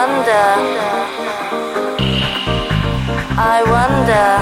wonder. I wonder.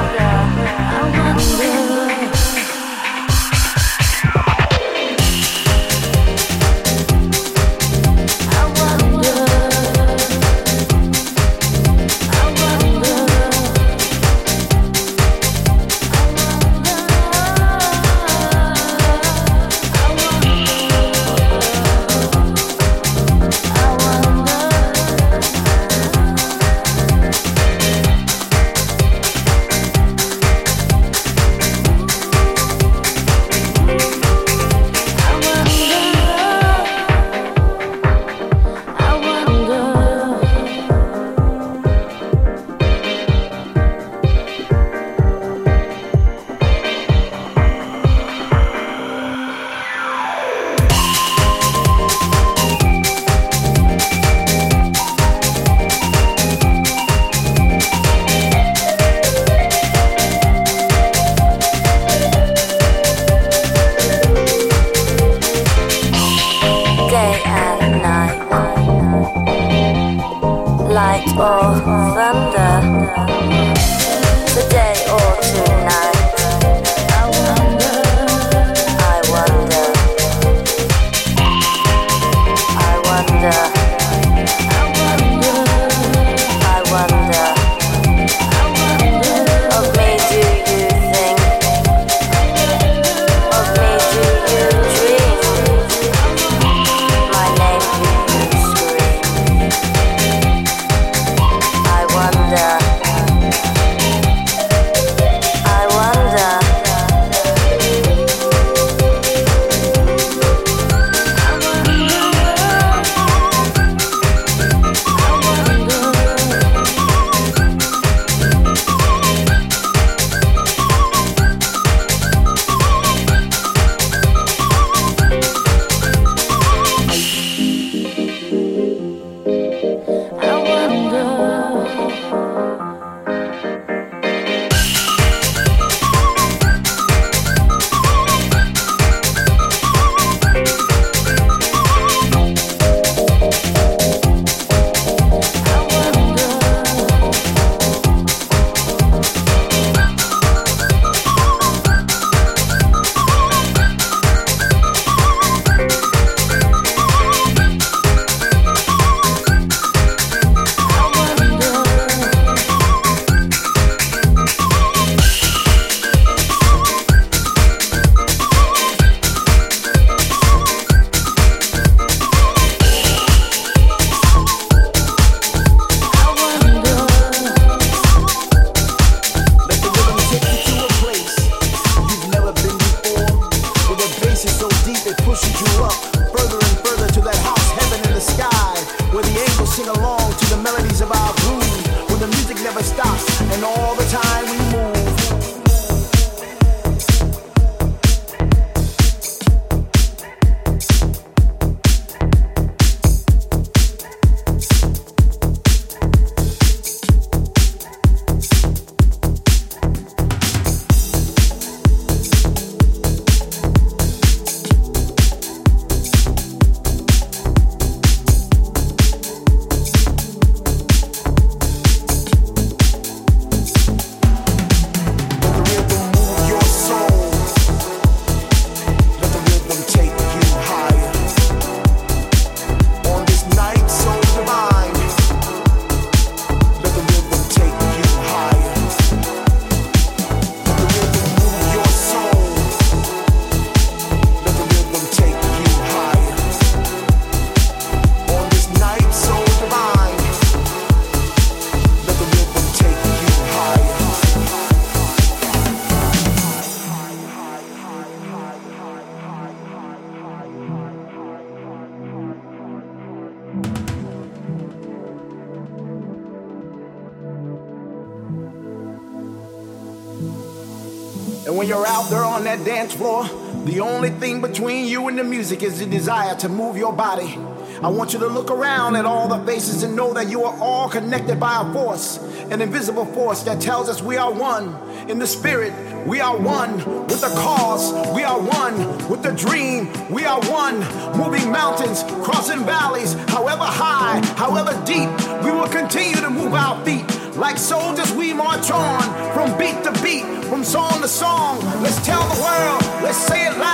Only thing between you and the music is the desire to move your body. I want you to look around at all the faces and know that you are all connected by a force, an invisible force that tells us we are one. In the spirit, we are one. With the cause, we are one. With the dream, we are one. Moving mountains, crossing valleys, however high, however deep, we will continue to move our feet. Like soldiers, we march on from beat to beat, from song to song. Let's tell the world, let's say it loud.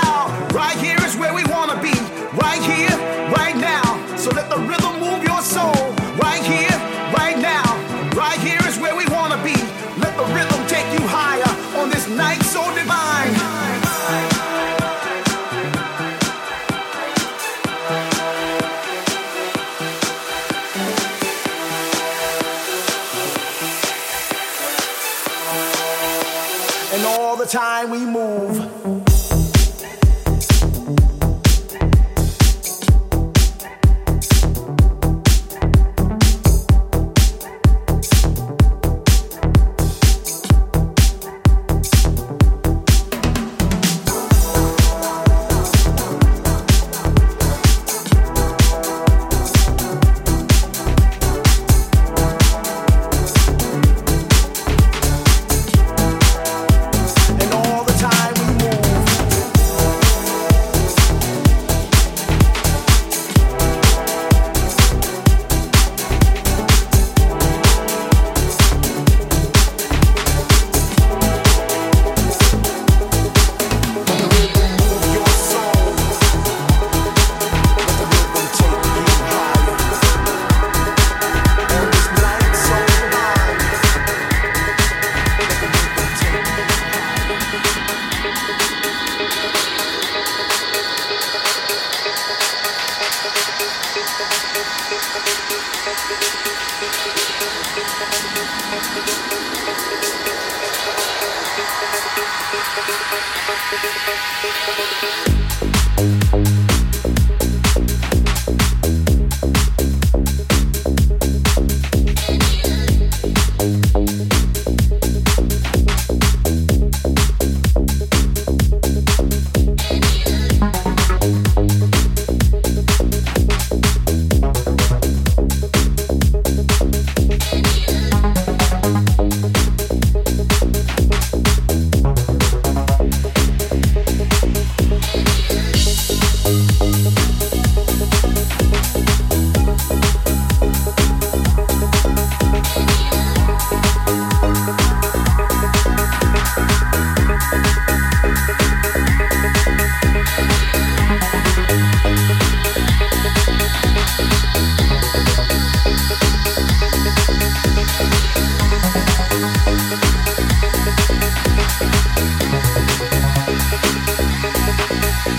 Time we move.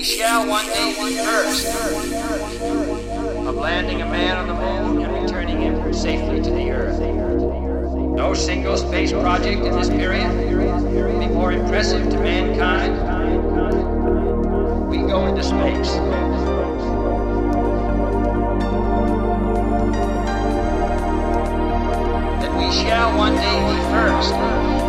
we shall one day be first of landing a man on the moon and returning him safely to the earth. No single space project in this period will be more impressive to mankind. We go into space. That we shall one day be first